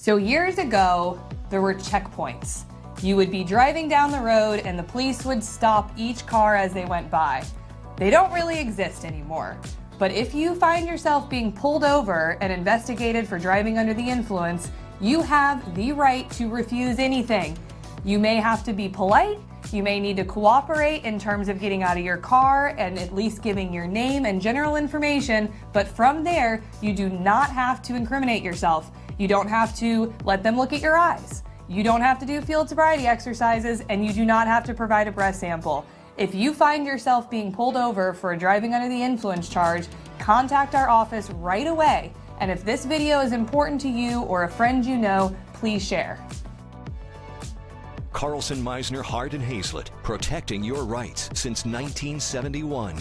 So, years ago, there were checkpoints. You would be driving down the road and the police would stop each car as they went by. They don't really exist anymore. But if you find yourself being pulled over and investigated for driving under the influence, you have the right to refuse anything. You may have to be polite, you may need to cooperate in terms of getting out of your car and at least giving your name and general information, but from there, you do not have to incriminate yourself. You don't have to let them look at your eyes. You don't have to do field sobriety exercises, and you do not have to provide a breath sample. If you find yourself being pulled over for a driving under the influence charge, contact our office right away. And if this video is important to you or a friend you know, please share. Carlson Meissner Hart and Hayslett, protecting your rights since 1971.